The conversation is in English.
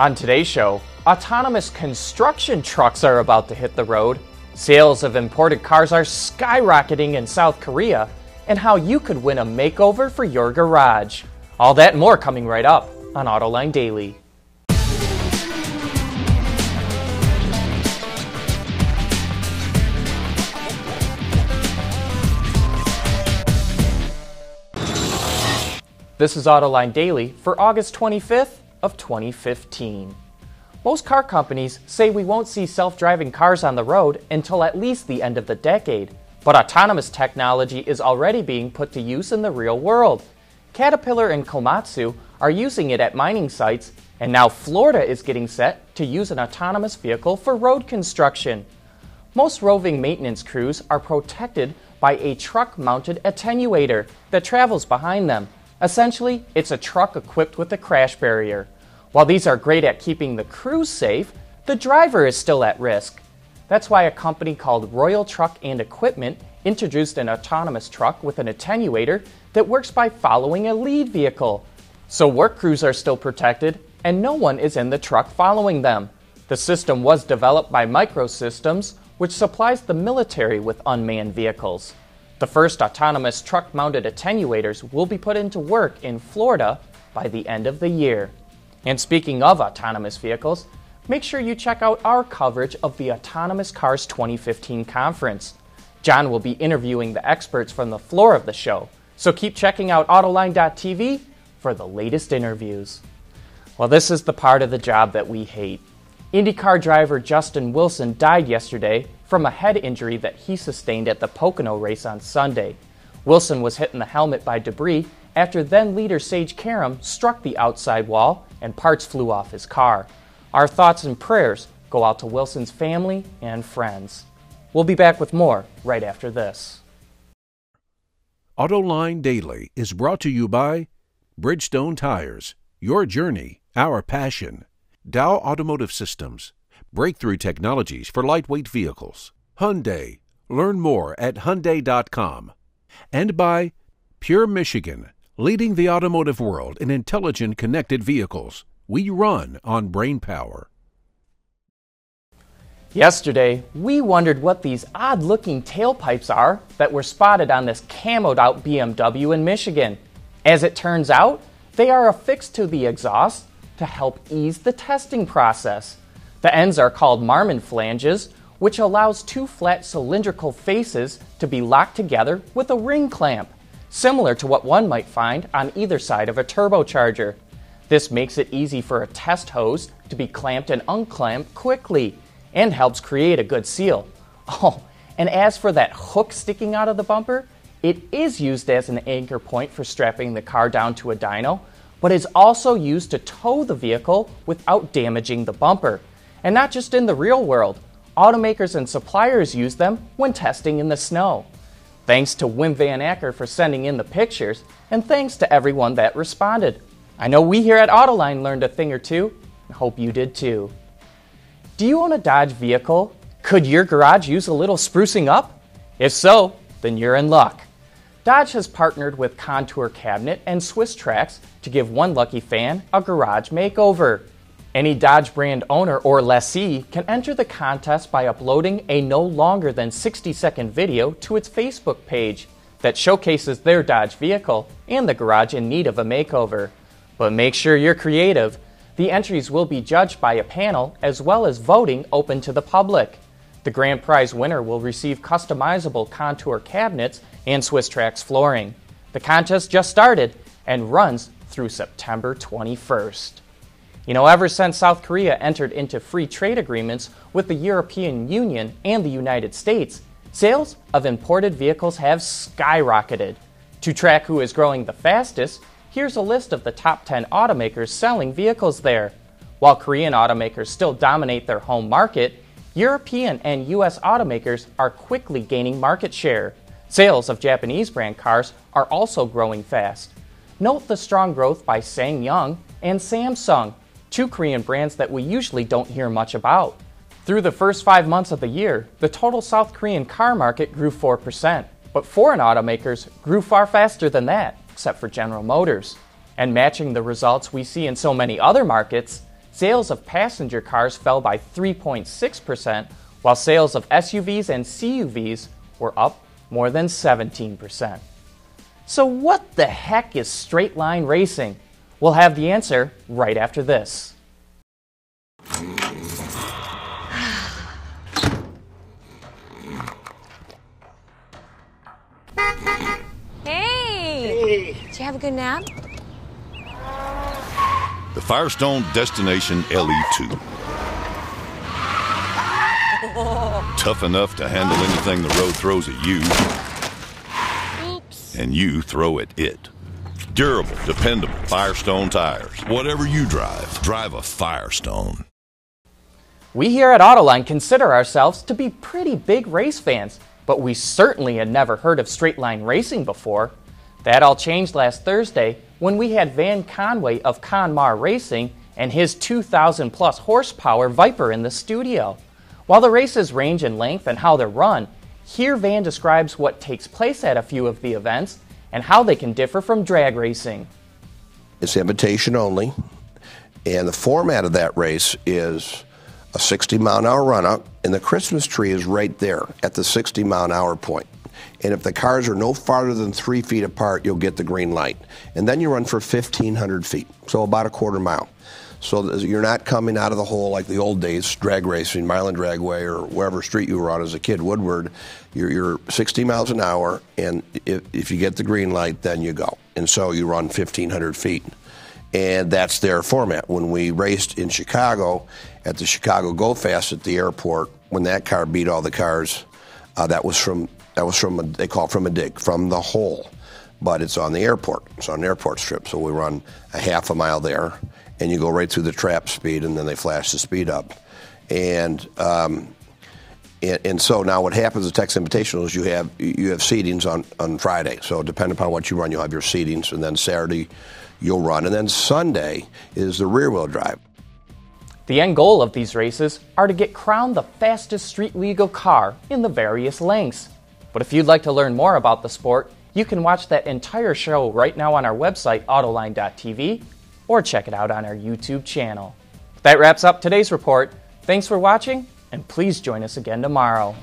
On today's show, autonomous construction trucks are about to hit the road, sales of imported cars are skyrocketing in South Korea, and how you could win a makeover for your garage. All that and more coming right up on Autoline Daily. This is Autoline Daily for August 25th of 2015. Most car companies say we won't see self-driving cars on the road until at least the end of the decade, but autonomous technology is already being put to use in the real world. Caterpillar and Komatsu are using it at mining sites, and now Florida is getting set to use an autonomous vehicle for road construction. Most roving maintenance crews are protected by a truck mounted attenuator that travels behind them Essentially, it's a truck equipped with a crash barrier. While these are great at keeping the crew safe, the driver is still at risk. That's why a company called Royal Truck and Equipment introduced an autonomous truck with an attenuator that works by following a lead vehicle. So work crews are still protected and no one is in the truck following them. The system was developed by Microsystems, which supplies the military with unmanned vehicles. The first autonomous truck mounted attenuators will be put into work in Florida by the end of the year. And speaking of autonomous vehicles, make sure you check out our coverage of the Autonomous Cars 2015 conference. John will be interviewing the experts from the floor of the show, so keep checking out Autoline.tv for the latest interviews. Well, this is the part of the job that we hate. IndyCar driver Justin Wilson died yesterday from a head injury that he sustained at the Pocono race on Sunday. Wilson was hit in the helmet by debris after then leader Sage Karam struck the outside wall and parts flew off his car. Our thoughts and prayers go out to Wilson's family and friends. We'll be back with more right after this. AutoLine Daily is brought to you by Bridgestone Tires, your journey, our passion. Dow Automotive Systems, breakthrough technologies for lightweight vehicles. Hyundai. Learn more at Hyundai.com. And by Pure Michigan, leading the automotive world in intelligent connected vehicles. We run on brain power. Yesterday, we wondered what these odd looking tailpipes are that were spotted on this camoed out BMW in Michigan. As it turns out, they are affixed to the exhaust to help ease the testing process. The ends are called Marmon flanges, which allows two flat cylindrical faces to be locked together with a ring clamp, similar to what one might find on either side of a turbocharger. This makes it easy for a test hose to be clamped and unclamped quickly and helps create a good seal. Oh, and as for that hook sticking out of the bumper, it is used as an anchor point for strapping the car down to a dyno, but is also used to tow the vehicle without damaging the bumper. And not just in the real world, automakers and suppliers use them when testing in the snow. Thanks to Wim Van Acker for sending in the pictures, and thanks to everyone that responded. I know we here at Autoline learned a thing or two, and hope you did too. Do you own a Dodge vehicle? Could your garage use a little sprucing up? If so, then you're in luck. Dodge has partnered with Contur Cabinet and Swisstrax to give one lucky fan a garage makeover. Any Dodge brand owner or lessee can enter the contest by uploading a no longer than 60 second video to its Facebook page that showcases their Dodge vehicle and the garage in need of a makeover. But make sure you're creative. The entries will be judged by a panel as well as voting open to the public. The grand prize winner will receive customizable contour cabinets and Swisstrax flooring. The contest just started and runs through September 21st. You know, ever since South Korea entered into free trade agreements with the European Union and the United States, sales of imported vehicles have skyrocketed. To track who is growing the fastest, here's a list of the top 10 automakers selling vehicles there. While Korean automakers still dominate their home market, European and US automakers are quickly gaining market share. Sales of Japanese brand cars are also growing fast. Note the strong growth by SsangYong and Samsung, two Korean brands that we usually don't hear much about. Through the first five months of the year, the total South Korean car market grew 4%, but foreign automakers grew far faster than that, except for General Motors. And matching the results we see in so many other markets, sales of passenger cars fell by 3.6%, while sales of SUVs and CUVs were up more than 17%. So, what the heck is straight line racing? We'll have the answer right after this. Hey! Did you have a good nap? The Firestone Destination LE2. Tough enough to handle anything the road throws at you, Oops. and you throw at it. Durable, dependable Firestone tires. Whatever you drive, drive a Firestone. We here at Autoline consider ourselves to be pretty big race fans, but we certainly had never heard of straight line racing before. That all changed last Thursday when we had Van Conway of Conmar Racing and his 2,000 plus horsepower Viper in the studio. While the races range in length and how they're run, here Van describes what takes place at a few of the events and how they can differ from drag racing. It's invitation only, and the format of that race is a 60 mile an hour run up, and the Christmas tree is right there at the 60 mile an hour point. And if the cars are no farther than three feet apart, you'll get the green light. And then you run for 1,500 feet, so about a quarter mile. So you're not coming out of the hole like the old days, drag racing, Milan Dragway, or wherever street you were on as a kid, Woodward. You're, you're 60 miles an hour, and if, if you get the green light, then you go. And so you run 1,500 feet and that's their format. When we raced in Chicago at the Chicago Go Fast at the airport, when that car beat all the cars, uh, that was from that was from a, they call it from a dig from the hole, but it's on the airport. It's on an airport strip, so we run a half a mile there, and you go right through the trap speed, and then they flash the speed up, and. Um, and, and so now what happens at Texas Invitational is you have you have seedings on, on Friday. So depending upon what you run, you'll have your seedings, and then Saturday you'll run, and then Sunday is the rear wheel drive. The end goal of these races are to get crowned the fastest street legal car in the various lengths. But if you'd like to learn more about the sport, you can watch that entire show right now on our website, autoline.tv, or check it out on our YouTube channel. That wraps up today's report. Thanks for watching, and please join us again tomorrow.